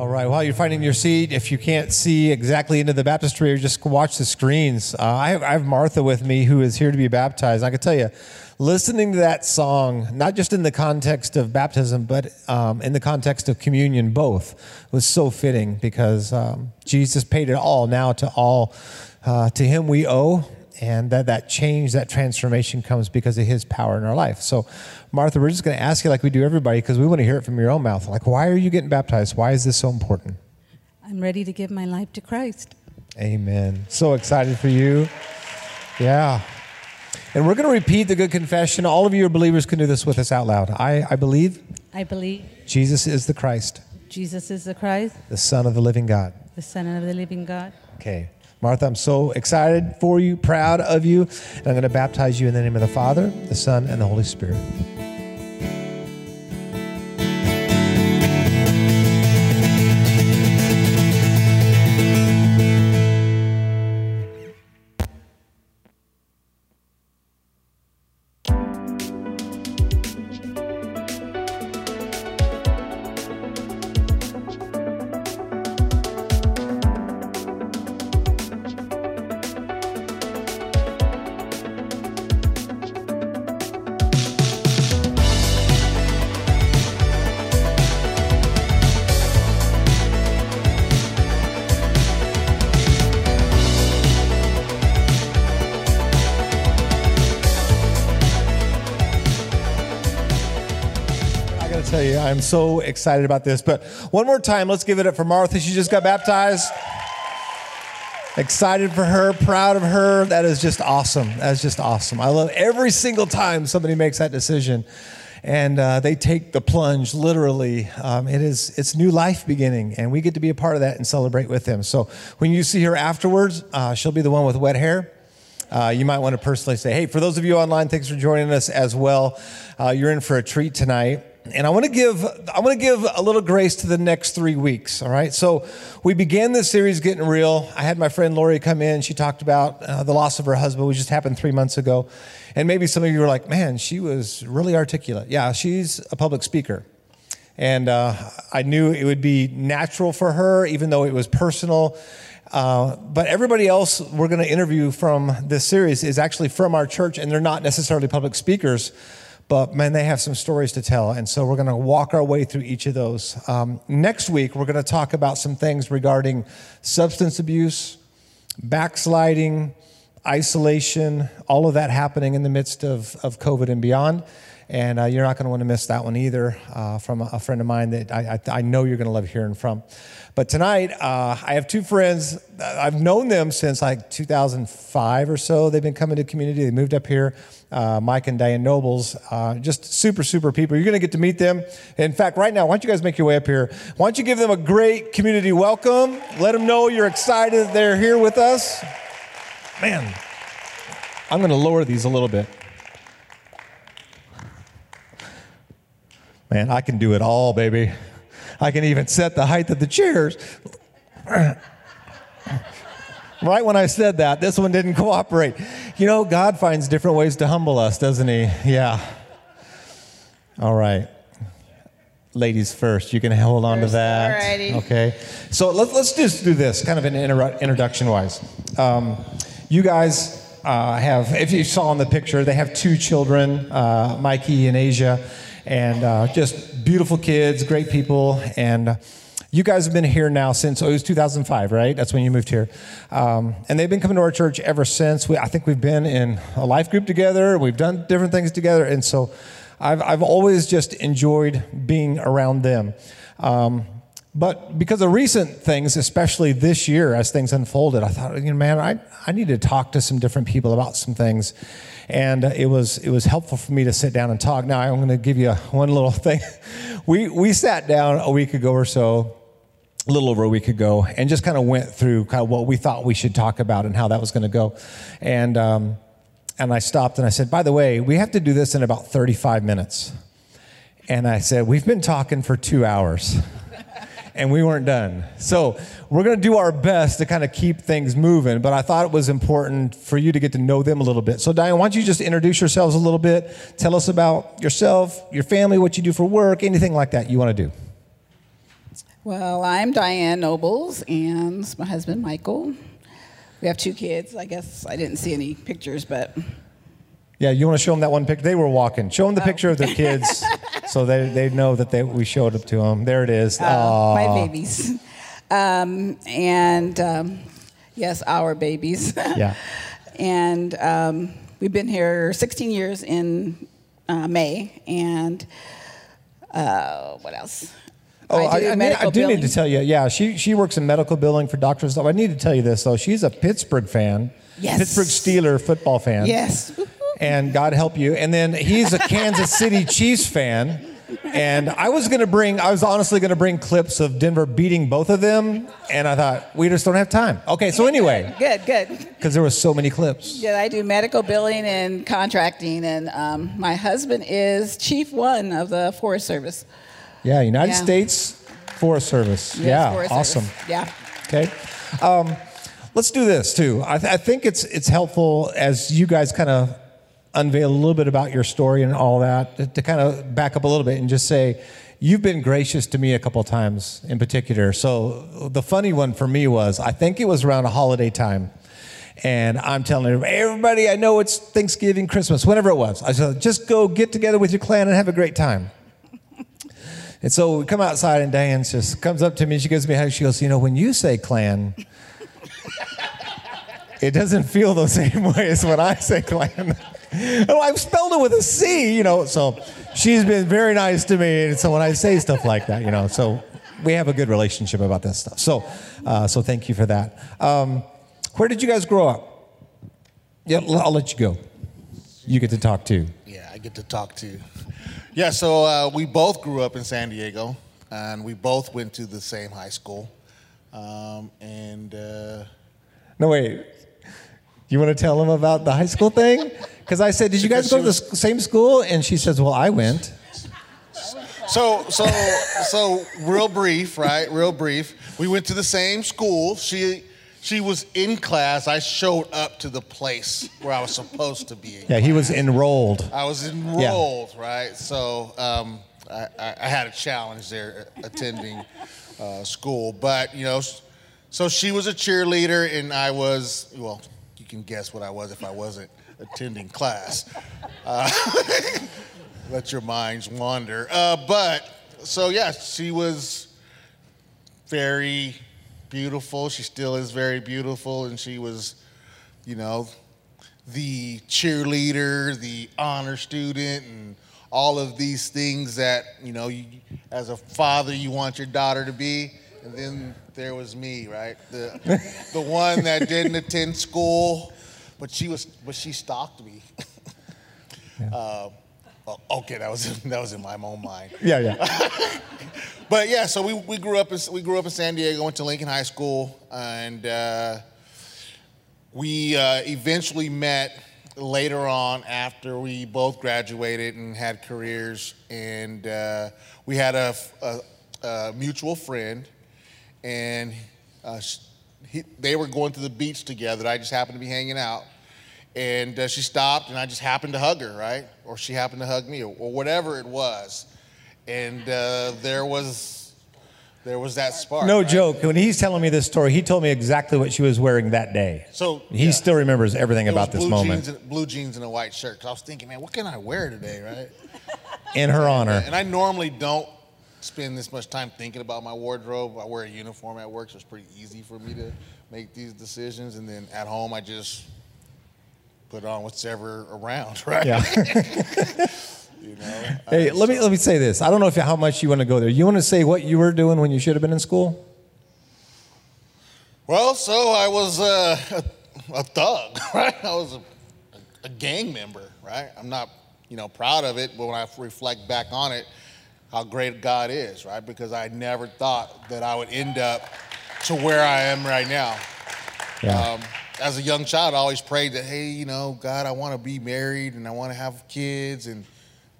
All right. While you're finding your seat, if you can't see exactly into the baptistry, or just watch the screens. Uh, I, have, I, have, Martha with me who is here to be baptized. I can tell you, listening to that song, not just in the context of baptism, but um, in the context of communion, both, was so fitting because um, Jesus paid it all. Now to all, uh, to Him we owe, and that that change, that transformation comes because of His power in our life. So, Martha, we're just going to ask you like we do everybody because we want to hear it from your own mouth. Like, why are you getting baptized? Why is this so important? I'm ready to give my life to Christ. Amen. So excited for you. Yeah. And we're going to repeat the good confession. All of you are believers can do this with us out loud. I, I believe. I believe. Jesus is the Christ. Jesus is the Christ. The Son of the living God. The Son of the living God. Okay. Martha, I'm so excited for you, proud of you. And I'm going to baptize you in the name of the Father, the Son, and the Holy Spirit. I'm so excited about this. But one more time, let's give it up for Martha. She just got baptized. Excited for her, proud of her. That is just awesome. That's just awesome. I love every single time somebody makes that decision and uh, they take the plunge literally. Um, it is it's new life beginning, and we get to be a part of that and celebrate with them. So when you see her afterwards, uh, she'll be the one with wet hair. Uh, you might want to personally say, "Hey, for those of you online, thanks for joining us as well. Uh, you're in for a treat tonight." And I want to give I want to give a little grace to the next three weeks. All right, so we began this series getting real. I had my friend Lori come in. She talked about uh, the loss of her husband, which just happened three months ago, and maybe some of you were like, "Man, she was really articulate." Yeah, she's a public speaker, and uh, I knew it would be natural for her, even though it was personal. Uh, but everybody else we're going to interview from this series is actually from our church, and they're not necessarily public speakers but man, they have some stories to tell. And so we're going to walk our way through each of those. Um, next week, we're going to talk about some things regarding substance abuse, backsliding, isolation, all of that happening in the midst of, of COVID and beyond. And uh, you're not going to want to miss that one either uh, from a, friend of mine that I, I, I know you're going to love hearing from. But tonight, uh, I have two friends. I've known them since like 2005 or so. They've been coming to community. They moved up here, uh, Mike and Diane Nobles. Uh, just super, super people. You're going to get to meet them. In fact, right now, why don't you guys make your way up here? Why don't you give them a great community welcome? Let them know you're excited they're here with us. Man, I'm going to lower these a little bit. Man, I can do it all, baby. I can even set the height of the chairs. right when I said that, this one didn't cooperate. You know, God finds different ways to humble us, doesn't He? Yeah. All right. Ladies first. You can hold on first, to that. Alrighty. Okay. So let's, let's just do this, kind of an inter- introduction wise. Um, you guys uh, have, if you saw in the picture, they have two children, uh, Mikey and Asia and uh, just beautiful kids, great people. And you guys have been here now since oh, it was 2005, right? That's when you moved here. Um, and they've been coming to our church ever since. We, I think we've been in a life group together, we've done different things together. And so I've, I've always just enjoyed being around them. Um, but because of recent things, especially this year as things unfolded, I thought, you know, man, I, I need to talk to some different people about some things and it was it was helpful for me to sit down and talk. Now I'm going to give you one little thing. We we sat down a week ago or so, a little over a week ago, and just kind of went through kind of what we thought we should talk about and how that was going to go, and um, and I stopped and I said, by the way, we have to do this in about 35 minutes, and I said we've been talking for two hours and we weren't done. So we're going to do our best to kind of keep things moving, but I thought it was important for you to get to know them a little bit. So, Diane, why don't you just introduce yourselves a little bit? Tell us about yourself, your family, what you do for work, anything like that you want to do. Well, I'm Diane Nobles, and my husband Michael. We have two kids. I guess I didn't see any pictures, but Yeah, you want to show them that one picture? They were walking. Show them the Oh. picture of their kids so they, they know that they, we showed up to them. There it is. uh, my babies. Um, and um, yes, our babies. Yeah. and um, we've been here 16 years in uh, May. And uh, what else? Oh, I, I, need, I do need to tell you. Yeah, she she works in medical billing for doctors. I need to tell you this though. She's a Pittsburgh fan. Yes. Pittsburgh Steeler football fan. Yes. And God help you. And then he's a Kansas City Chiefs fan. And I was gonna bring. I was honestly gonna bring clips of Denver beating both of them. And I thought we just don't have time. Okay. So anyway, Good, good. because there was so many clips. Yeah, I do medical billing and contracting, and um, my husband is chief one of the Forest Service. Yeah. United Yeah. States Forest Service. Yes, yeah. Forest awesome. Service. Yeah. Okay. Um, let's do this too. I, th- I think it's it's helpful as you guys kind of unveil a little bit about your story and all that to, kind of back up a little bit and just say you've been gracious to me a couple times in particular. So the funny one for me was I think it was around a holiday time. And I'm telling everybody, I know it's Thanksgiving, Christmas, whatever it was. I said, just go get together with your clan and have a great time. And so we come outside, and Diane just comes up to me. She gives me a hug. She goes, You know, when you say clan, it doesn't feel the same way as when I say clan. oh, I've spelled it with a C, you know. So she's been very nice to me. And so when I say stuff like that, you know, so we have a good relationship about that stuff. So, uh, so thank you for that. Um, where did you guys grow up? Yeah, I'll let you go. You get to talk too. Yeah, I get to talk to. Yeah, so uh, we both grew up in San Diego, and we both went to the same high school. Um, and uh, No, wait. You want to tell them about the high school thing? Because I said, did you guys go to the same school? And she says, well, I went. so, so, so, real brief, right? Real brief. We went to the same school. She, she was in class. I showed up to the place where I was supposed to be. Yeah, he was enrolled. I was enrolled, right? So um, I, I I had a challenge there uh, attending uh, school. But, you know, so she was a cheerleader, and I was, well, you can guess what I was if I wasn't attending class. Uh, let your minds wander. Uh, but, so yeah, she was very beautiful. She still is very beautiful, and she was, you know, the cheerleader, the honor student, and all of these things that you know, you, as a father, you want your daughter to be. And then there was me, right? The the one that didn't attend school, but she was, but she stalked me. uh, oh, okay, that was that was in my own mind. Yeah, yeah. But yeah, so we, we grew up in we grew up in San Diego, went to Lincoln High School, and uh, we uh, eventually met later on after we both graduated and had careers, and uh, we had a, a, a mutual friend, and uh, he, they were going to the beach together. I just happened to be hanging out, and uh, she stopped, and I just happened to hug her, right, or she happened to hug me, or, or whatever it was, and uh, there was there was that spark. No right? joke. When he's telling me this story, he told me exactly what she was wearing that day. So, he yeah. still remembers everything It about this blue moment Jeans and, blue jeans and a white shirt. 'Cause I was thinking, man, what can I wear today, right? in her honor. And I normally don't spend this much time thinking about my wardrobe. I wear a uniform at work, so it's pretty easy for me to make these decisions. And then at home, I just put on whatever around, right? Yeah. You know. hey, let me let me say this. I don't know if how much you want to go there. You want to say what you were doing when you should have been in school? Well, so I was uh, a, a thug, right? I was a, a gang member, right? I'm not, you know, proud of it, but when I reflect back on it, how great God is, right? Because I never thought that I would end up to where I am right now. Yeah. Um, as a young child, I always prayed that, hey, you know, God, I want to be married and I want to have kids. And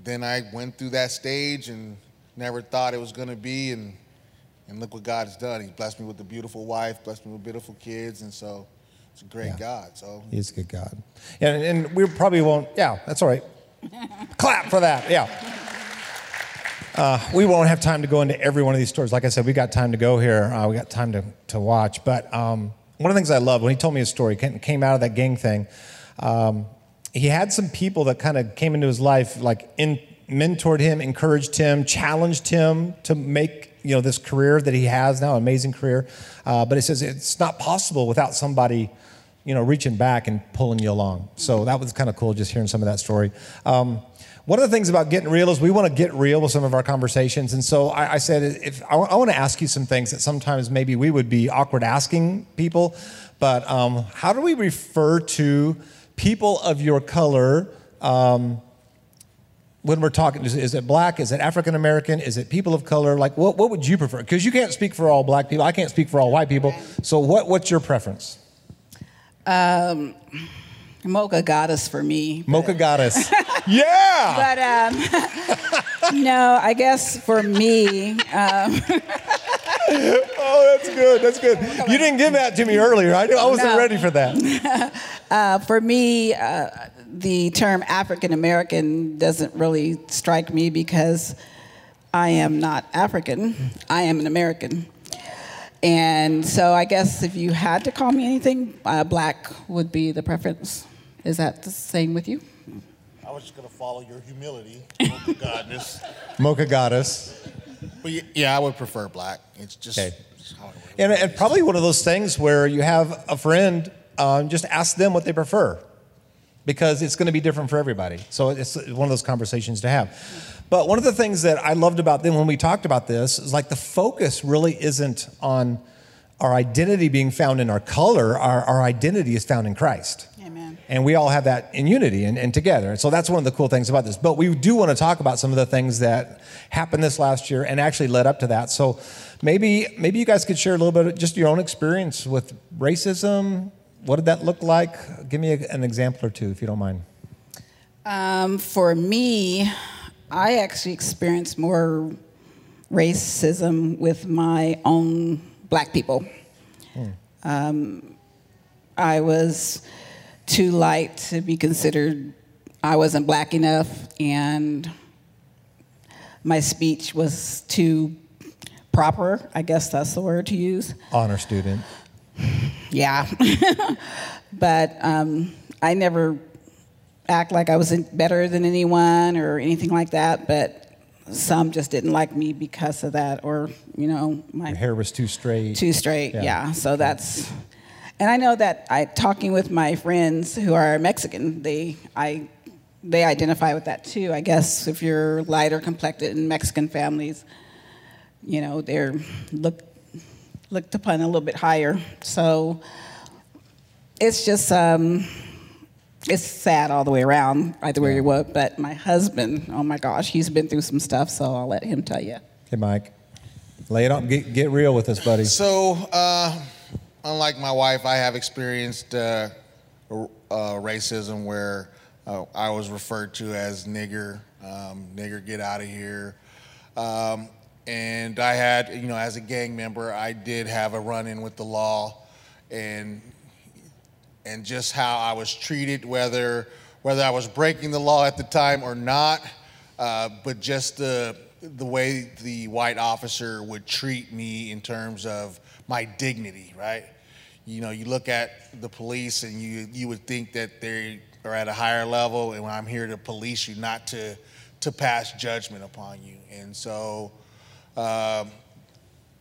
then I went through that stage and never thought it was going to be. And, and look what God has done. He's blessed me with a beautiful wife, blessed me with beautiful kids. And so it's a great Yeah. God. So He's a good God. Yeah, and we probably won't. Yeah, that's all right. Clap for that. Yeah. Uh, we won't have time to go into every one of these stories. Like I said, we got time to go here. Uh, we got time to, to watch. But um, one of the things I love when he told me his story, came out of that gang thing. Um, he had some people that kind of came into his life, like in, mentored him, encouraged him, challenged him to make you know this career that he has now, amazing career. Uh, but he says it's not possible without somebody, you know, reaching back and pulling you along. So that was kind of cool, just hearing some of that story. Um, one of the things about getting real is we want to get real with some of our conversations, and so I, I said, if I, I want to ask you some things that sometimes maybe we would be awkward asking people, but um, how do we refer to people of your color? Um, when we're talking, is, is it black? Is it African American? Is it people of color? Like, what, what would you prefer? Because you can't speak for all black people. I can't speak for all white people. So, what, what's your preference? Um, Mocha goddess for me. Mocha goddess. yeah. But um, no, I guess for me, um, oh, that's good. That's good. You didn't give that to me earlier. I, I wasn't No. ready for that. uh, for me, uh, the term African American doesn't really strike me because I am not African. I am an American. And so I guess if you had to call me anything, uh, black would be the preference. Is that the same with you? I was just gonna follow your humility, mocha goddess. Mocha goddess. But yeah, I would prefer black. It's just Okay. it's how it works. And, and probably one of those things where you have a friend, um, just ask them what they prefer because it's going to be different for everybody. So it's one of those conversations to have. But one of the things that I loved about them when we talked about this is like the focus really isn't on our identity being found in our color, our, our identity is found in Christ. Amen. And we all have that in unity and, and together. And so that's one of the cool things about this. But we do want to talk about some of the things that happened this last year and actually led up to that. So maybe maybe you guys could share a little bit of just your own experience with racism. What did that look like? Give me a, an example or two, if you don't mind. Um, for me, I actually experienced more racism with my own black people. Um, I was too light to be considered, I wasn't black enough, and my speech was too proper. I guess that's the word to use. Honor student. Yeah. but um, I never act like I was better than anyone or anything like that. But some just didn't like me because of that, or you know, my Your hair was too straight. too straight. Yeah. Yeah. So that's, and I know that I talking with my friends who are Mexican, they I they identify with that too. I guess if you're lighter complected in Mexican families, you know, they're looked looked upon a little bit higher. So it's just um, it's sad all the way around, either way you look. But my husband, oh my gosh, he's been through some stuff, so I'll let him tell you. Okay, Mike. Lay it on. Get, get real with us, buddy. So, uh, unlike my wife, I have experienced uh, uh, racism where uh, I was referred to as nigger, um, nigger, get out of here. Um, and I had, you know, as a gang member, I did have a run in with the law, and and just how I was treated, whether whether I was breaking the law at the time or not, uh, but just the the way the white officer would treat me in terms of my dignity, right? You know, you look at the police and you you would think that they are at a higher level, and I'm here to police you, not to to pass judgment upon you, and so. Um,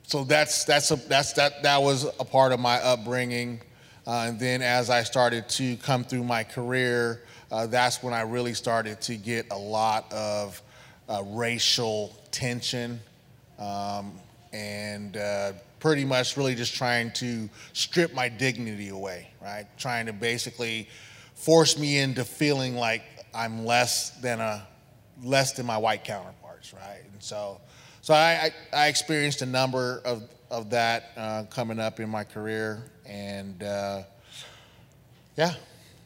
so that's that's a, that's that that was a part of my upbringing, uh, and then as I started to come through my career, uh, that's when I really started to get a lot of uh, racial tension, um, and uh, pretty much really just trying to strip my dignity away, right? Trying to basically force me into feeling like I'm less than a less than my white counterparts, right? And so, so I, I, I experienced a number of, of that uh, coming up in my career, and uh, yeah,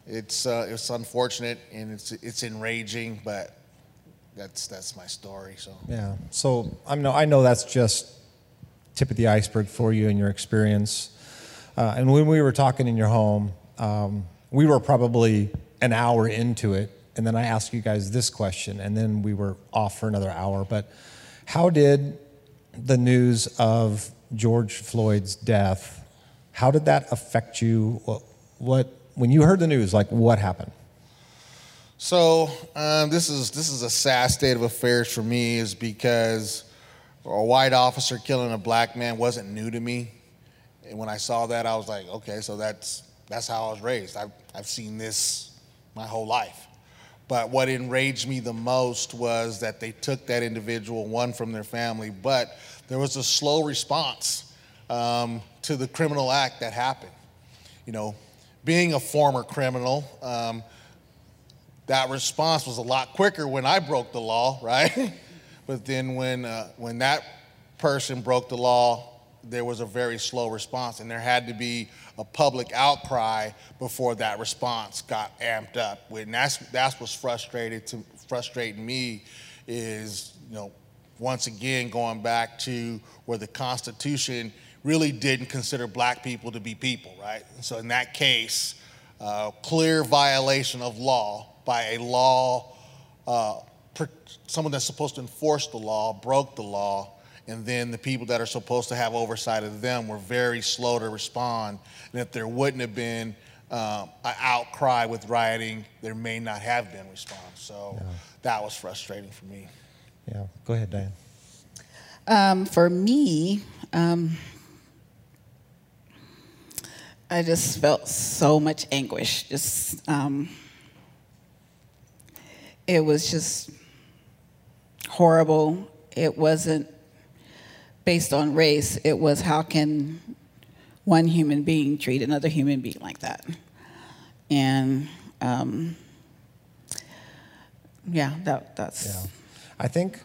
it's uh, it's unfortunate and it's it's enraging, but that's that's my story. So Yeah. So I know I know that's just tip of the iceberg for you and your experience. Uh, and when we were talking in your home, um, we were probably an hour into it, and then I asked you guys this question, and then we were off for another hour. But How did the news of George Floyd's death, how did that affect you? What, what when you heard the news, like what happened? So um, this is this is a sad state of affairs for me, is because a white officer killing a black man wasn't new to me, and when I saw that, I was like, okay, so that's that's how I was raised. I've I've seen this my whole life. But what enraged me the most was that they took that individual, one from their family, but there was a slow response um, to the criminal act that happened. You know, being a former criminal, um, that response was a lot quicker when I broke the law, right? but then when, uh, when that person broke the law, there was a very slow response, and there had to be a public outcry before that response got amped up. And that's that's what's frustrated to frustrating me is you know once again going back to where the Constitution really didn't consider black people to be people, right? So in that case, uh, clear violation of law by a law, uh, someone that's supposed to enforce the law broke the law and then the people that are supposed to have oversight of them were very slow to respond. And if there wouldn't have been um, an outcry with rioting, there may not have been response. So yeah. that was frustrating for me. Yeah, go ahead, Diane. Um, for me, um, I just felt so much anguish. Just um, it was just horrible. It wasn't based on race, it was how can one human being treat another human being like that? And um, yeah, that, that's. Yeah. I think,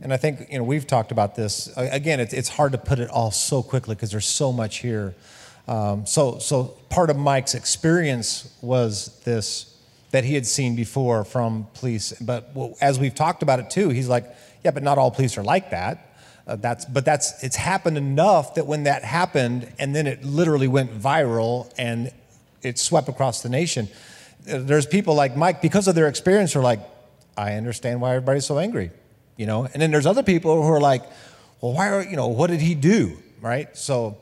and I think, you know, we've talked about this. Again, it's, it's hard to put it all so quickly because there's so much here. Um, so, so part of Mike's experience was this that he had seen before from police. But as we've talked about it too, he's like, yeah, but not all police are like that. Uh, that's, but that's, it's happened enough that when that happened and then it literally went viral and it swept across the nation, uh, there's people like Mike, because of their experience, are like, I understand why everybody's so angry, you know? And then there's other people who are like, well, why are, you know, what did he do, right? So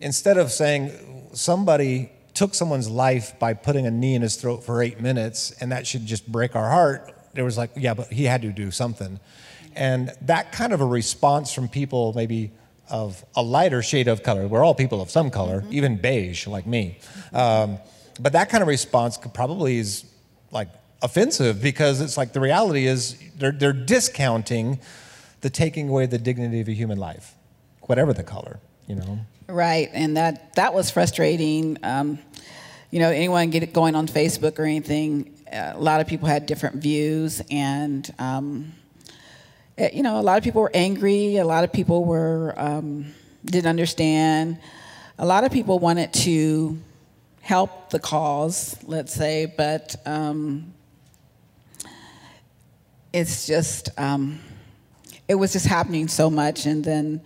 instead of saying somebody took someone's life by putting a knee in his throat for eight minutes and that should just break our heart, there was like, yeah, but he had to do something. And that kind of a response from people, maybe of a lighter shade of color, we're all people of some color, mm-hmm. even beige like me. Um, but that kind of response could probably is like offensive because it's like the reality is they're, they're discounting the taking away the dignity of a human life, whatever the color, you know. Right, and that that was frustrating. Um, you know, anyone get it going on Facebook or anything, a lot of people had different views, and um, Eh, you know, a lot of people were angry. A lot of people were um, didn't understand. A lot of people wanted to help the cause, let's say, but um, it's just um, it was just happening so much. And then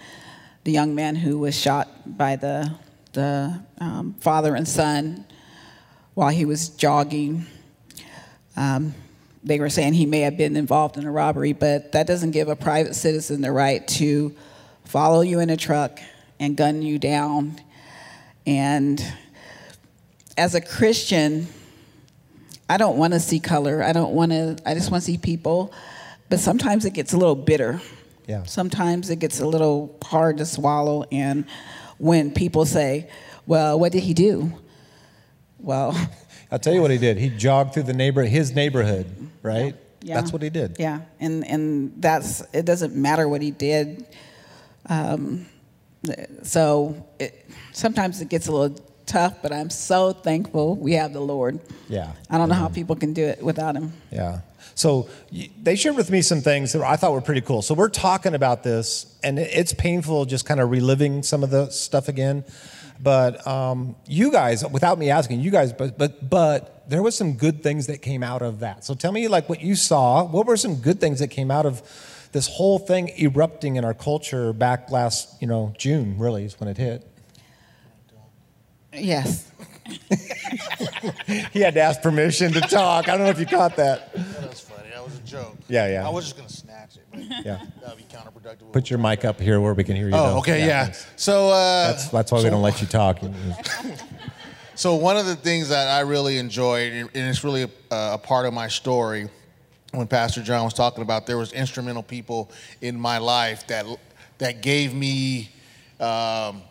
the young man who was shot by the the um, father and son while he was jogging. Um, they were saying he may have been involved in a robbery, but that doesn't give a private citizen the right to follow you in a truck and gun you down. And as a Christian, I don't want to see color. I don't want to, I just want to see people. But sometimes it gets a little bitter. Yeah. Sometimes it gets a little hard to swallow. And when people say, well, what did he do? Well, I'll tell you what he did. He jogged through the neighbor, his neighborhood, right? Yeah. That's what he did. Yeah, and and that's it. Doesn't matter what he did. Um, so it, sometimes it gets a little tough, but I'm so thankful we have the Lord. Yeah. I don't know how people can do it without Him. Yeah. So they shared with me some things that I thought were pretty cool. So we're talking about this, and it's painful just kind of reliving some of the stuff again. But um, you guys, without me asking, you guys, but but but there was some good things that came out of that. So tell me, like what you saw. What were some good things that came out of this whole thing erupting in our culture back last, you know, June? Really is when it hit. Yes. he had to ask permission to talk. I don't know if you caught that. That was funny. That was a joke. Yeah, yeah. I was just gonna snatch it. But Yeah. That'd be counterproductive. Put your mic up here where we can hear you. Oh, though. okay, yeah. thanks. So uh, That's that's why we don't let you talk. So one of the things that I really enjoyed, and it's really a, a part of my story, when Pastor John was talking about, there was instrumental people in my life that that gave me um,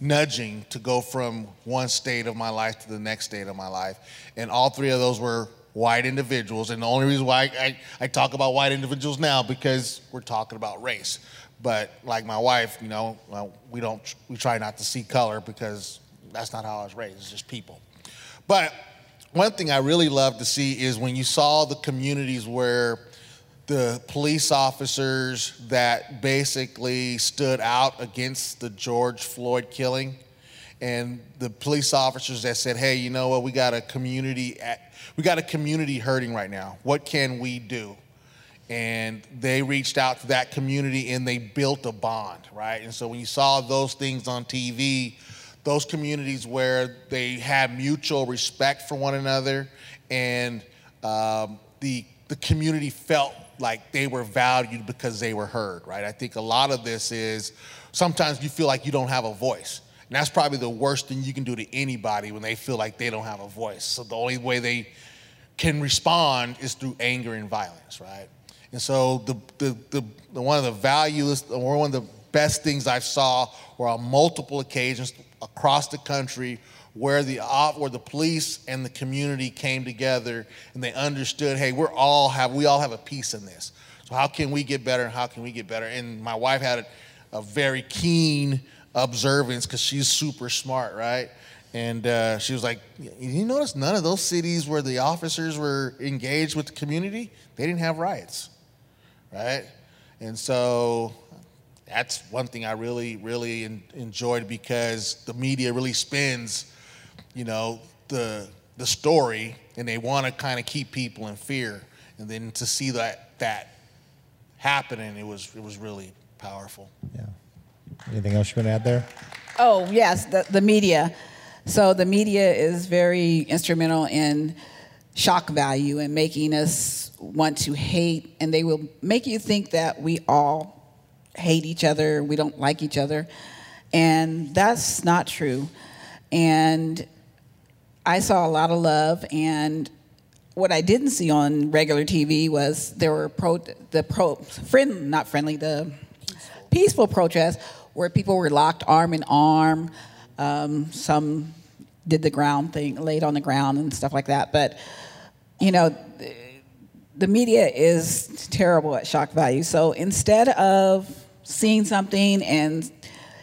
nudging to go from one state of my life to the next state of my life, and all three of those were white individuals. And the only reason why I, I, I talk about white individuals now because we're talking about race. But like my wife, you know, well, we don't we try not to see color because that's not how I was raised. It's just people. But one thing I really love to see is when you saw the communities where the police officers that basically stood out against the George Floyd killing and the police officers that said, "Hey, you know what? We got a community at, we got a community hurting right now. What can we do?" And they reached out to that community and they built a bond, right? And so when you saw those things on TV, those communities where they had mutual respect for one another and um, the, the community felt like they were valued because they were heard, right? I think a lot of this is sometimes you feel like you don't have a voice. And that's probably the worst thing you can do to anybody when they feel like they don't have a voice. So the only way they can respond is through anger and violence, right? And so the, the, the, the one of the values, or one of the best things I saw were on multiple occasions across the country where the where the police and the community came together and they understood, hey, we're all have we all have a piece in this. So how can we get better? How can we get better? And my wife had a, a very keen observance because she's super smart, right? And uh, she was like, "You notice none of those cities where the officers were engaged with the community, they didn't have riots, right?" And so that's one thing I really, really enjoyed because the media really spins, you know, the the story, and they want to kind of keep people in fear, and then to see that that happening, it was it was really powerful. Yeah. Anything else you want to add there? Oh, yes, the, the media. So the media is very instrumental in shock value and making us want to hate, and they will make you think that we all hate each other, we don't like each other. And that's not true. And I saw a lot of love, and what I didn't see on regular TV was there were pro, the pro, friend, not friendly, the peaceful protests where people were locked arm in arm. Um, some did the ground thing, laid on the ground and stuff like that. But, you know, the media is terrible at shock value. So instead of seeing something and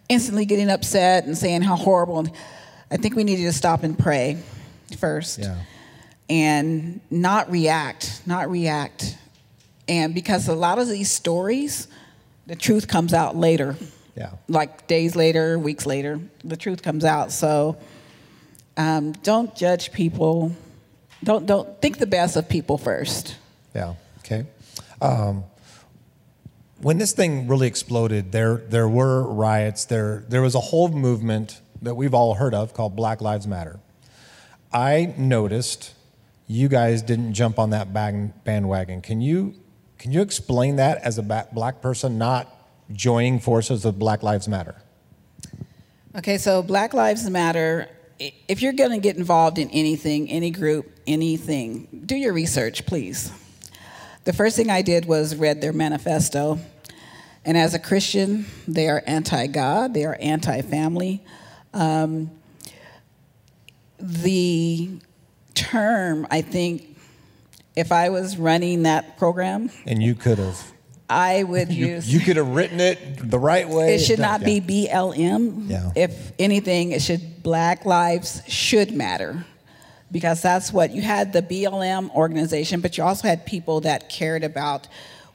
instantly getting upset and saying how horrible, I think we need to stop and pray first. Yeah. And not react, not react. And because a lot of these stories, the truth comes out later. Yeah. Like days later, weeks later, the truth comes out. So um, don't judge people. Don't don't think the best of people first. Yeah. Okay. Um, when this thing really exploded, there there were riots. There there was a whole movement that we've all heard of called Black Lives Matter. I noticed you guys didn't jump on that bandwagon. Can you can you explain that as a black person not joining forces with Black Lives Matter? Okay, so Black Lives Matter. If you're going to get involved in anything, any group, anything, do your research, please. The first thing I did was read their manifesto. And as a Christian, they are anti God, they are anti family. Um, the term, I think, if I was running that program, And you could have I would you, use. you could have written it the right way. It should not Yeah. be BLM. Yeah. If anything, it should Black Lives should matter, because that's what you had the BLM organization, but you also had people that cared about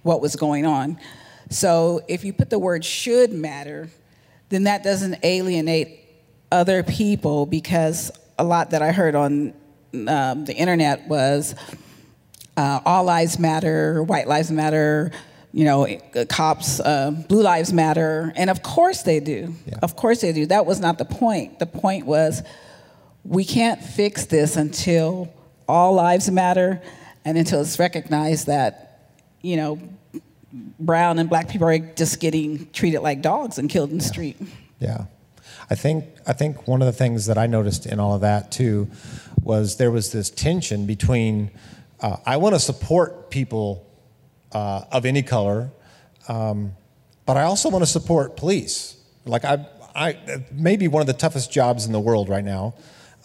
what was going on. So if you put the word should matter, then that doesn't alienate other people because a lot that I heard on um, the internet was uh, all lives matter, white lives matter, you know, uh, cops, uh, blue lives matter, and of course they do. Yeah. Of course they do. That was not the point. The point was we can't fix this until all lives matter and until it's recognized that you know, brown and black people are just getting treated like dogs and killed in the street. Yeah. I think I think one of the things that I noticed in all of that too was there was this tension between uh, I want to support people uh, of any color, um, but I also want to support police. Like I, I maybe one of the toughest jobs in the world right now.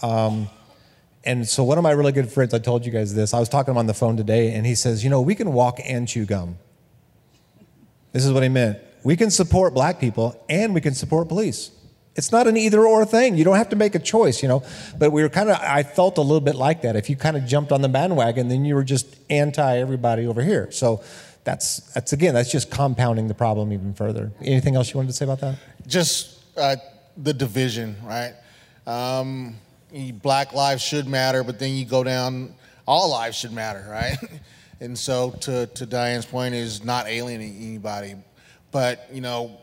Um, and so one of my really good friends, I told you guys this. I was talking to him on the phone today, and he says, "You know, we can walk and chew gum." This is what he meant. We can support black people and we can support police. It's not an either or thing. You don't have to make a choice, you know. But we were kind of, I felt a little bit like that. If you kind of jumped on the bandwagon, then you were just anti everybody over here. So that's, that's again, that's just compounding the problem even further. Anything else you wanted to say about that? Just uh, the division, right? Um, black lives should matter, but then you go down, all lives should matter, right? and so to, to Diane's point is not alienating anybody. But, you know,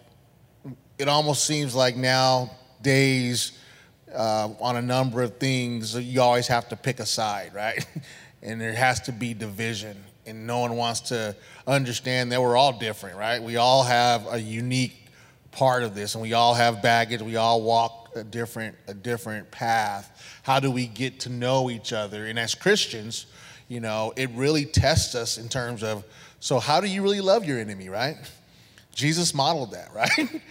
it almost seems like nowadays uh, on a number of things, you always have to pick a side, right? and there has to be division. And no one wants to understand that we're all different, right? We all have a unique part of this, and we all have baggage. We all walk a different a different path. How do we get to know each other? And as Christians, you know, it really tests us in terms of so how do you really love your enemy, right? Jesus modeled that, right?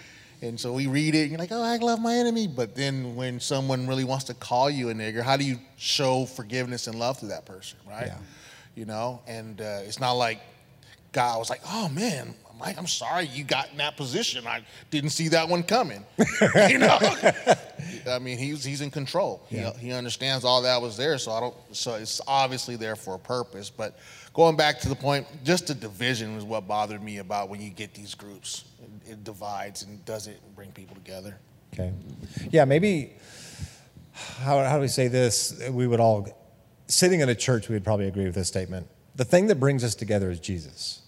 And so we read it, and you're like, oh, I love my enemy. But then when someone really wants to call you a nigger, how do you show forgiveness and love to that person, right? Yeah. You know, and uh, it's not like God was like, oh man, Mike, I'm sorry you got in that position. I didn't see that one coming. you know, I mean, he's he's in control. Yeah. He, he understands all that was there. So I don't. So it's obviously there for a purpose. But going back to the point, just the division was what bothered me about when you get these groups. It, divides and doesn't bring people together. Okay. Yeah, maybe, how, how do we say this? We would all, sitting in a church, we would probably agree with this statement. The thing that brings us together is Jesus.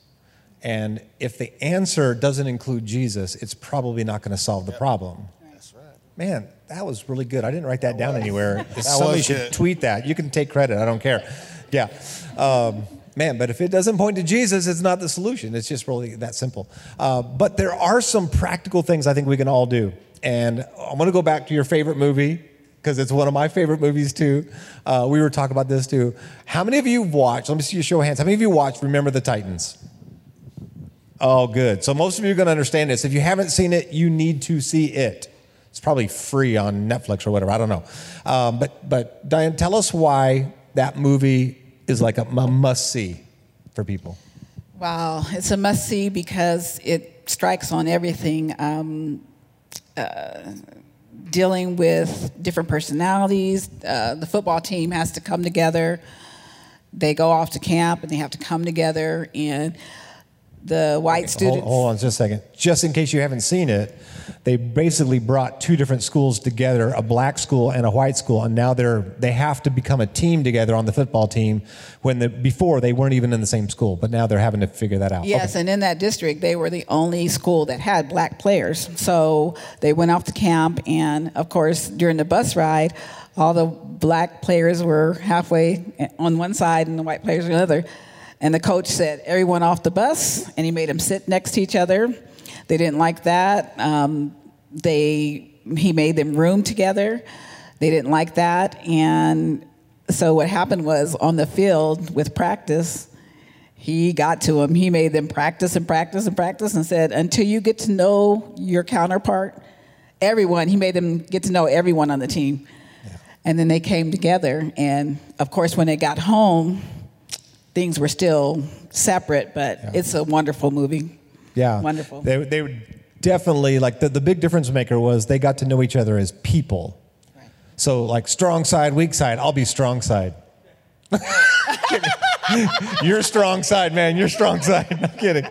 And if the answer doesn't include Jesus, it's probably not going to solve the problem. That's right. Man, that was really good. I didn't write that down anywhere. Somebody was should tweet that. You can take credit. I don't care. Yeah. Um, man, but if it doesn't point to Jesus, it's not the solution. It's just really that simple. Uh, but there are some practical things I think we can all do. And I'm going to go back to your favorite movie because it's one of my favorite movies too. Uh, we were talking about this too. How many of you watched? Let me see your show of hands. How many of you watched Remember the Titans? Oh, good. So most of you are going to understand this. If you haven't seen it, you need to see it. It's probably free on Netflix or whatever. I don't know. Um, but but Diane, tell us why that movie is like a, a must see for people. Wow, it's a must see because it strikes on everything. Um, uh, dealing with different personalities, uh, the football team has to come together. They go off to camp and they have to come together. And the white Hold, students. hold on just a second. Just in case you haven't seen it, they basically brought two different schools together, a black school and a white school, and now they're they have to become a team together on the football team when the, before they weren't even in the same school, but now they're having to figure that out. Yes, Okay. and in that district, they were the only school that had black players. So they went off to camp, and of course, during the bus ride, all the black players were halfway on one side and the white players on the other. And the coach said, Everyone off the bus, and he made them sit next to each other. They didn't like that. Um, they, he made them room together. They didn't like that. And so what happened was on the field with practice, he got to them. He made them practice and practice and practice and said, until you get to know your counterpart, everyone, he made them get to know everyone on the team. And then they came together. And of course, when they got home, things were still separate, but it's a wonderful movie. Yeah. Wonderful. They, they were definitely like the, the big difference maker was they got to know each other as people. So like strong side, weak side, I'll be strong side. Your strong side, man. Your strong side. I'm kidding.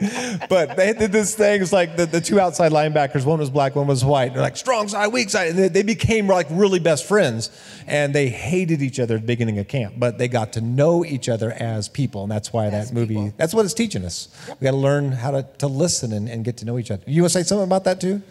But they did this thing. It's like the, the two outside linebackers. One was black, one was white. They're like strong side, weak side. And they, they became like really best friends. And they hated each other at the beginning of camp. But they got to know each other as people. And that's why that movie, that's what it's teaching us. We got to learn how to, to listen and, and get to know each other. You want to say something about that too?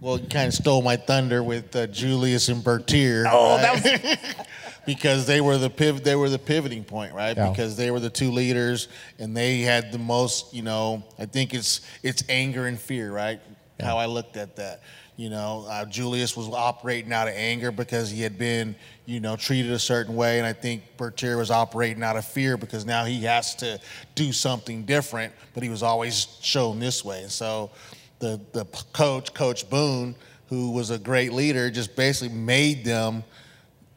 Well, you kind of stole my thunder with uh, Julius and Bertier. Oh, right? that was. because they were the piv- they were the pivoting point, right? Yeah. Because they were the two leaders and they had the most, you know, I think it's it's anger and fear, right? How I looked at that. You know, uh, Julius was operating out of anger because he had been, you know, treated a certain way, and I think Bertier was operating out of fear because now he has to do something different, but he was always shown this way. And so, the the coach, Coach Boone, who was a great leader, just basically made them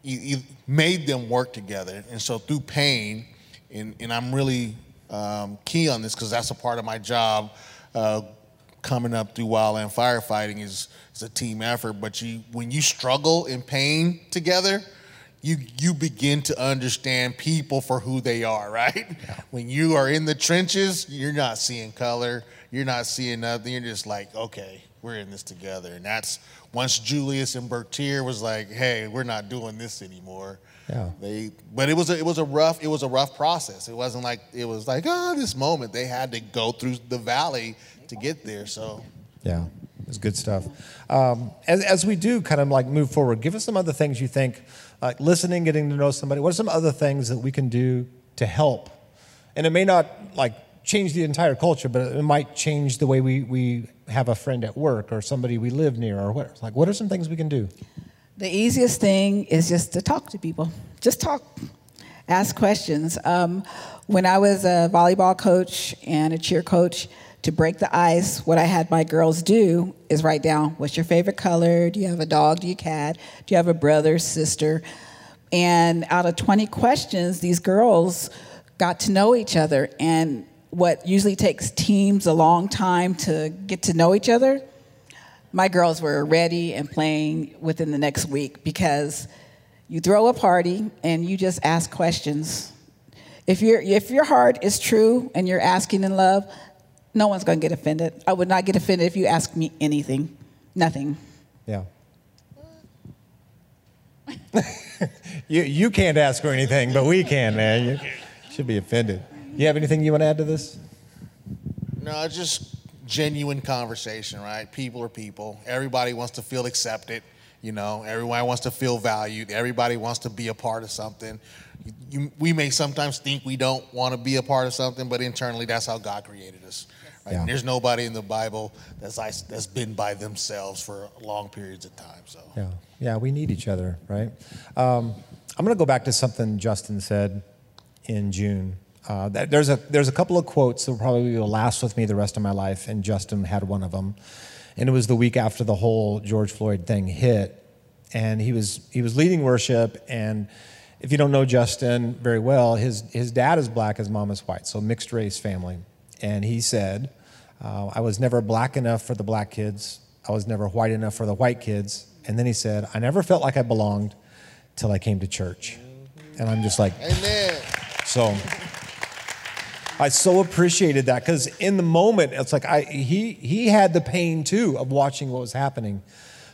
he, he made them work together. And so through pain, and, and I'm really um, key on this because that's a part of my job uh, coming up through wildland firefighting is, is a team effort. But you, when you struggle in pain together, you, you begin to understand people for who they are, right? When you are in the trenches, you're not seeing color, you're not seeing nothing. You're just like, okay, we're in this together. And that's once Julius and Bertier was like, hey, we're not doing this anymore. Yeah. They, but it was a, it was a rough it was a rough process. It wasn't like it was like oh this moment. They had to go through the valley to get there. So Yeah, it's good stuff. Um, as, as we do kind of like move forward, give us some other things you think, like listening, getting to know somebody. What are some other things that we can do to help? And it may not like change the entire culture, but it might change the way we, we have a friend at work or somebody we live near or what. Like, what are some things we can do? The easiest thing is just to talk to people. Just talk, ask questions. Um, when I was a volleyball coach and a cheer coach, to break the ice, what I had my girls do is write down what's your favorite color? Do you have a dog? Do you cat? Do you have a brother, sister? And out of 20 questions, these girls got to know each other. And what usually takes teams a long time to get to know each other, my girls were ready and playing within the next week because you throw a party and you just ask questions. If, you if your heart is true and you're asking in love, no one's going to get offended. I would not get offended if you ask me anything. Nothing. Yeah. you, you can't ask her anything, but we can, man. You should be offended. You have anything you want to add to this? no, it's just genuine conversation, right? People are people. Everybody wants to feel accepted. You know, everyone wants to feel valued. Everybody wants to be a part of something. You, we may sometimes think we don't want to be a part of something, but internally, that's how God created us. Right? Yeah. There's nobody in the Bible that's that's been by themselves for long periods of time. So Yeah, yeah, we need each other, right? Um, I'm going to go back to something Justin said in June. Uh, that- there's a there's a couple of quotes that will probably will last with me the rest of my life, and Justin had one of them. And it was the week after the whole George Floyd thing hit, and he was he was leading worship. And if you don't know Justin very well, his his dad is black, his mom is white, so mixed race family. And he said, uh, "I was never black enough for the black kids. I was never white enough for the white kids." And then he said, "I never felt like I belonged till I came to church." And I'm just like, Amen. so I so appreciated that because in the moment, it's like I he he had the pain too of watching what was happening,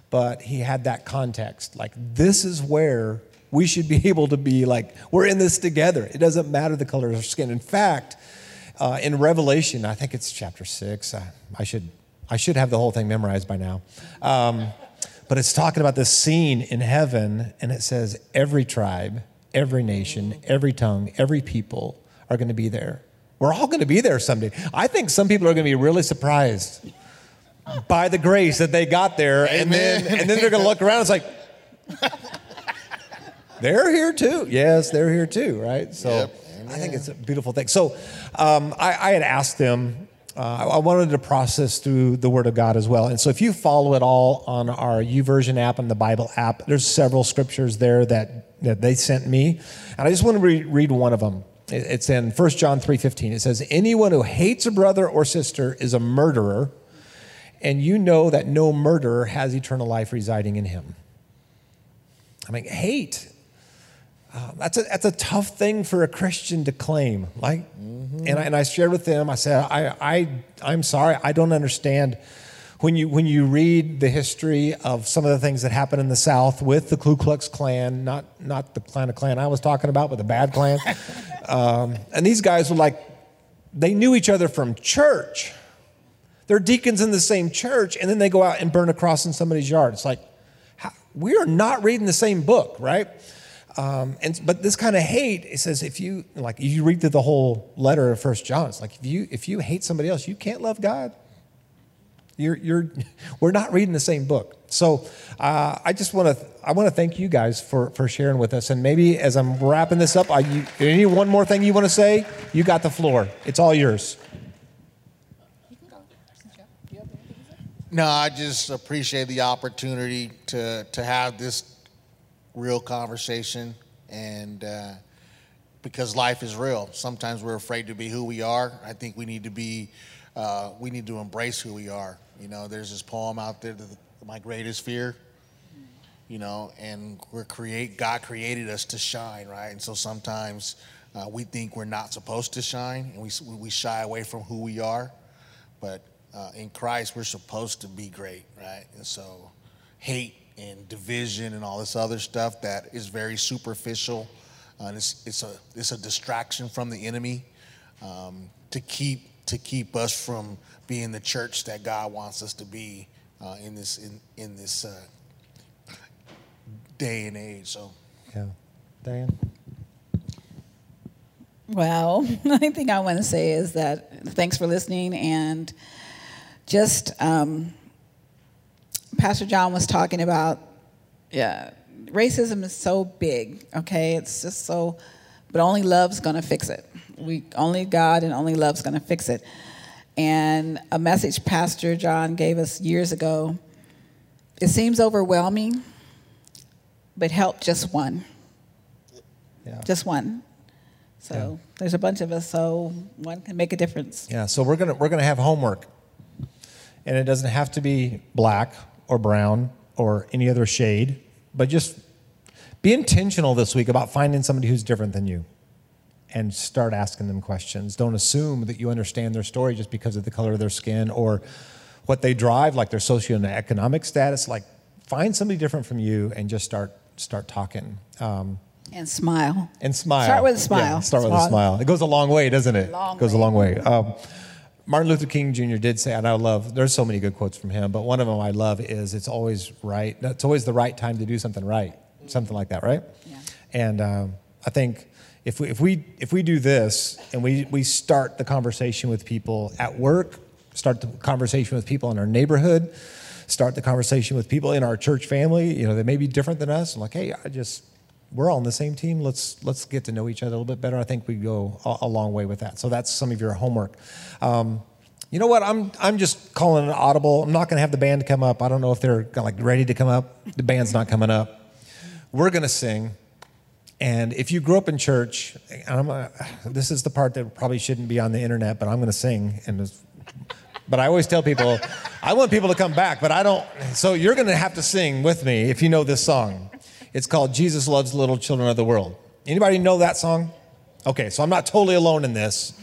but he had that context. Like this is where we should be able to be like we're in this together. It doesn't matter the color of our skin. In fact, uh, in Revelation, I think it's chapter six. I, I should I should have the whole thing memorized by now. Um, but it's talking about this scene in heaven, and it says every tribe, every nation, every tongue, every people are going to be there. We're all going to be there someday. I think some people are going to be really surprised by the grace that they got there, and then and then they're going to look around. It's like they're here too. Yes, they're here too, right? So Yep. I think it's a beautiful thing. So um, I, I had asked them. Uh, I wanted to process through the Word of God as well. And so if you follow it all on our YouVersion app and the Bible app, there's several scriptures there that, that they sent me. And I just want to re- read one of them. It- It's in 1 John 3.15. It says, anyone who hates a brother or sister is a murderer, and you know that no murderer has eternal life residing in him. I mean, hate. Uh, that's a that's a tough thing for a Christian to claim. Like, and I, and I shared with them. I said, I I I'm sorry, I don't understand. When you when you read the history of some of the things that happened in the South with the Ku Klux Klan, not not the Klan of Klan I was talking about, but the bad Klan, um, and these guys were like, they knew each other from church. They're deacons in the same church, and then they go out and burn a cross in somebody's yard. It's like, how, we are not reading the same book, right? Um, and but this kind of hate, it says if you like, you read through the whole letter of First John, it's like if you if you hate somebody else, you can't love God. You're, you're, we're not reading the same book. So uh, I just want to I want to thank you guys for, for sharing with us. And maybe as I'm wrapping this up, I, you, any one more thing you want to say? You got the floor. It's all yours. No, I just appreciate the opportunity to to have this real conversation, and uh, because life is real. Sometimes we're afraid to be who we are. I think we need to be. Uh, we need to embrace who we are. You know, there's this poem out there, that "My Greatest Fear." You know, and we're create. God created us to shine, right? And so sometimes uh, we think we're not supposed to shine, and we we shy away from who we are. But uh, in Christ, we're supposed to be great, right? And so, hate and division and all this other stuff that is very superficial, uh, and it's it's a it's a distraction from the enemy um, to keep to keep us from being the church that God wants us to be uh, in this in in this uh, day and age. So, yeah, Diane. Well, the only thing I want to say is that thanks for listening and just um, Pastor John was talking about yeah, racism is so big, okay? It's just so, but only love's gonna fix it. We only God and only love's gonna fix it. And a message Pastor John gave us years ago. It seems overwhelming, but help just one. Yeah. Just one. So Yeah. there's a bunch of us, so one can make a difference. Yeah, so we're gonna we're gonna have homework, and it doesn't have to be black or brown or any other shade, but just be intentional this week about finding somebody who's different than you, and start asking them questions. Don't assume that you understand their story just because of the color of their skin or what they drive, like their socioeconomic status. Like, find somebody different from you and just start start talking. Um, And smile. and smile. Start with a smile. Yeah, start with a Smile. smile. It goes a long way, doesn't it? Long goes a long way. Um, Martin Luther King Jr. did say, and I love. There's so many good quotes from him, but one of them I love is, "It's always right. It's always the right time to do something right." Something like that, right? Yeah. And um, I think if we if we if we do this and we we start the conversation with people at work, start the conversation with people in our neighborhood, start the conversation with people in our church family, you know, they may be different than us. And like, hey, I just we're all on the same team. Let's let's get to know each other a little bit better. I think we go a, a long way with that. So that's some of your homework. Um, you know what? I'm I'm just calling an audible. I'm not going to have the band come up. I don't know if they're like ready to come up. The band's not coming up. We're going to sing. And if you grew up in church, and I'm, uh, this is the part that probably shouldn't be on the internet, but I'm going to sing. And but I always tell people, I want people to come back, but I don't. So you're going to have to sing with me if you know this song. It's called "Jesus Loves Little Children of the World." Anybody know that song? Okay, so I'm not totally alone in this.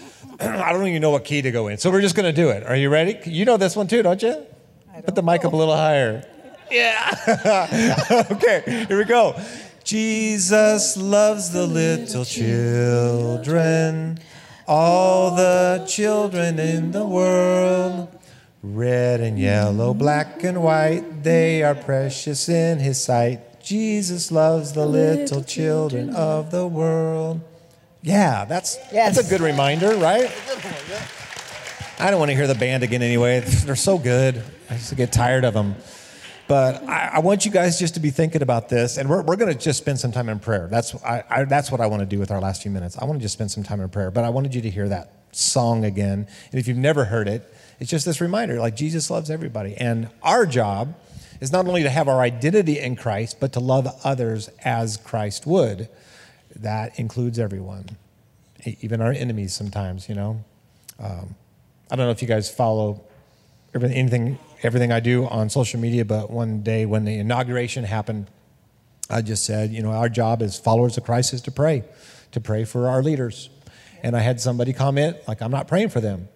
I don't even know what key to go in, so we're just going to do it. Are you ready? You know this one too, don't you? Put the mic up a little higher. Yeah. okay, here we go. Jesus loves the little children, all the children in the world. Red and yellow, black and white, they are precious in his sight. Jesus loves the little children of the world. Yeah, that's Yes. that's a good reminder, right? I don't want to hear the band again anyway. They're so good. I used to get tired of them. But I, I want you guys just to be thinking about this, and we're, we're going to just spend some time in prayer. That's, I, I, that's what I want to do with our last few minutes. I want to just spend some time in prayer, but I wanted you to hear that song again. And if you've never heard it, it's just this reminder like Jesus loves everybody. And our job is not only to have our identity in Christ, but to love others as Christ would. That includes everyone, even our enemies sometimes, you know. Um, I don't know if you guys follow anything, everything I do on social media, but one day when the inauguration happened, I just said, you know, our job as followers of Christ is to pray, to pray for our leaders. And I had somebody comment, like, I'm not praying for them.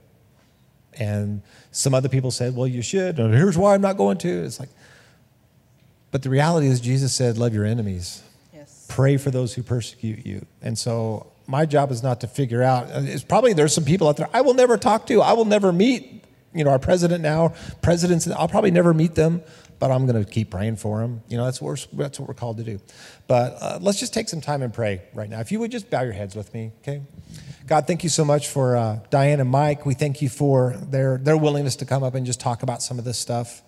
And some other people said, well, you should. And here's why I'm not going to. It's like, but the reality is, Jesus said, love your enemies Yes. pray for those who persecute you. And so my job is not to figure out. It's probably there's some people out there I will never talk to. I will never meet. You know, our president now, presidents. I'll probably never meet them, but I'm going to keep praying for them. You know, that's what we're, that's what we're called to do. But uh, let's just take some time and pray right now. If you would just bow your heads with me, okay? God, thank you so much for uh, Diane and Mike. We thank you for their, their willingness to come up and just talk about some of this stuff.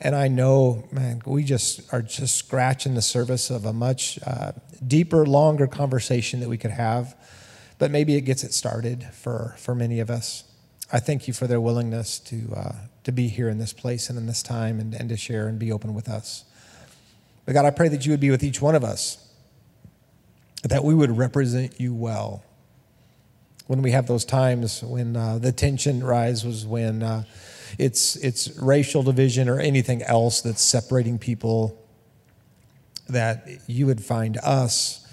And I know, man, we just are just scratching the surface of a much uh, deeper, longer conversation that we could have. But maybe it gets it started for, for many of us. I thank you for their willingness to, uh, to be here in this place and in this time and, and to share and be open with us. But God, I pray that you would be with each one of us, that we would represent you well. When we have those times when uh, the tension rises, when uh, it's, it's racial division or anything else that's separating people, that you would find us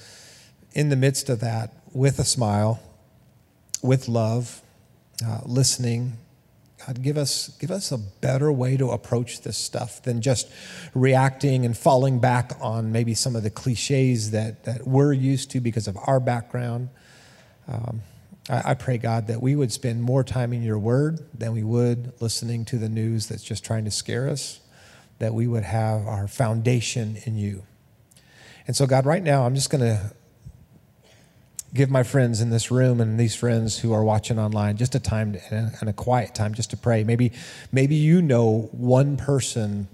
in the midst of that with a smile, with love, uh, listening. God, give us, give us a better way to approach this stuff than just reacting and falling back on maybe some of the cliches that, that we're used to because of our background. Um, I, I pray, God, that we would spend more time in your word than we would listening to the news that's just trying to scare us, that we would have our foundation in you. And so, God, right now, I'm just going to give my friends in this room and these friends who are watching online just a time to, and a quiet time just to pray. Maybe, maybe you know one person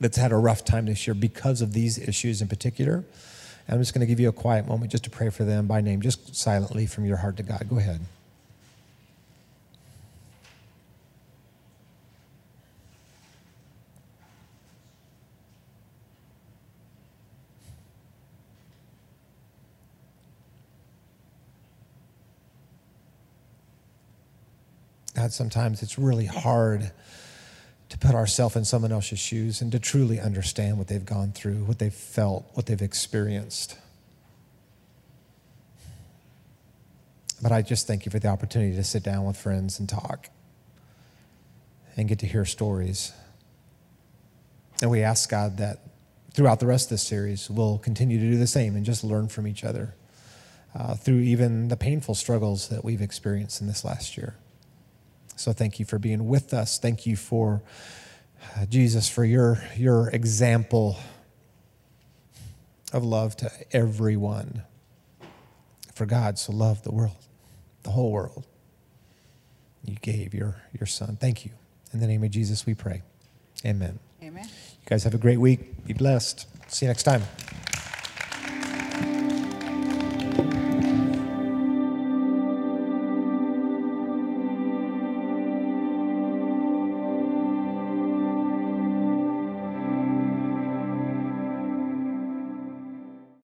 that's had a rough time this year because of these issues in particular. I'm just going to give you a quiet moment just to pray for them by name, just silently from your heart to God. Go ahead. God, sometimes it's really hard to put ourselves in someone else's shoes and to truly understand what they've gone through, what they've felt, what they've experienced. But I just thank you for the opportunity to sit down with friends and talk and get to hear stories. And we ask God that throughout the rest of this series, we'll continue to do the same and just learn from each other uh, through even the painful struggles that we've experienced in this last year. So thank you for being with us. Thank you for uh, Jesus for your your example of love to everyone. For God so loved the world, the whole world. You gave your your son. Thank you. In the name of Jesus we pray. Amen. Amen. You guys have a great week. Be blessed. See you next time.